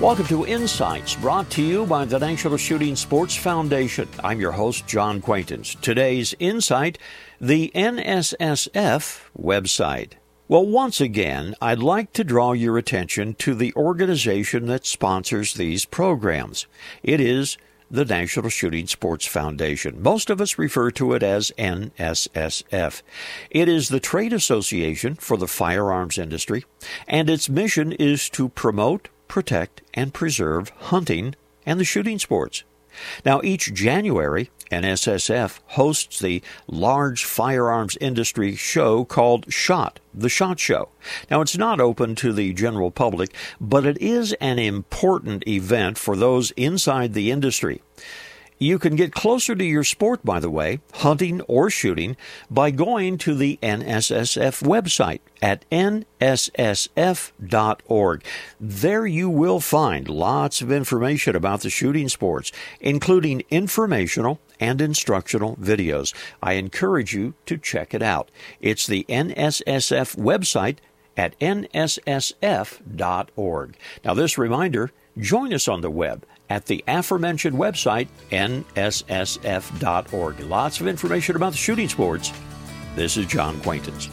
Welcome to Insights, brought to you by the National Shooting Sports Foundation. I'm your host, John Quaintance. Today's Insight, the NSSF website. Well, once again, I'd like to draw your attention to the organization that sponsors these programs. It is the National Shooting Sports Foundation. Most of us refer to it as NSSF. It is the trade association for the firearms industry, and its mission is to promote, protect, and preserve hunting and the shooting sports. Now, each January, NSSF hosts the large firearms industry show called SHOT, the SHOT Show. Now, it's not open to the general public, but it is an important event for those inside the industry. You can get closer to your sport, by the way, hunting or shooting, by going to the NSSF website at nssf.org. There you will find lots of information about the shooting sports, including informational and instructional videos. I encourage you to check it out. It's the NSSF website at nssf.org. Now, this reminder join us on the web at the aforementioned website, nssf.org. Lots of information about the shooting sports. This is John Quaintance.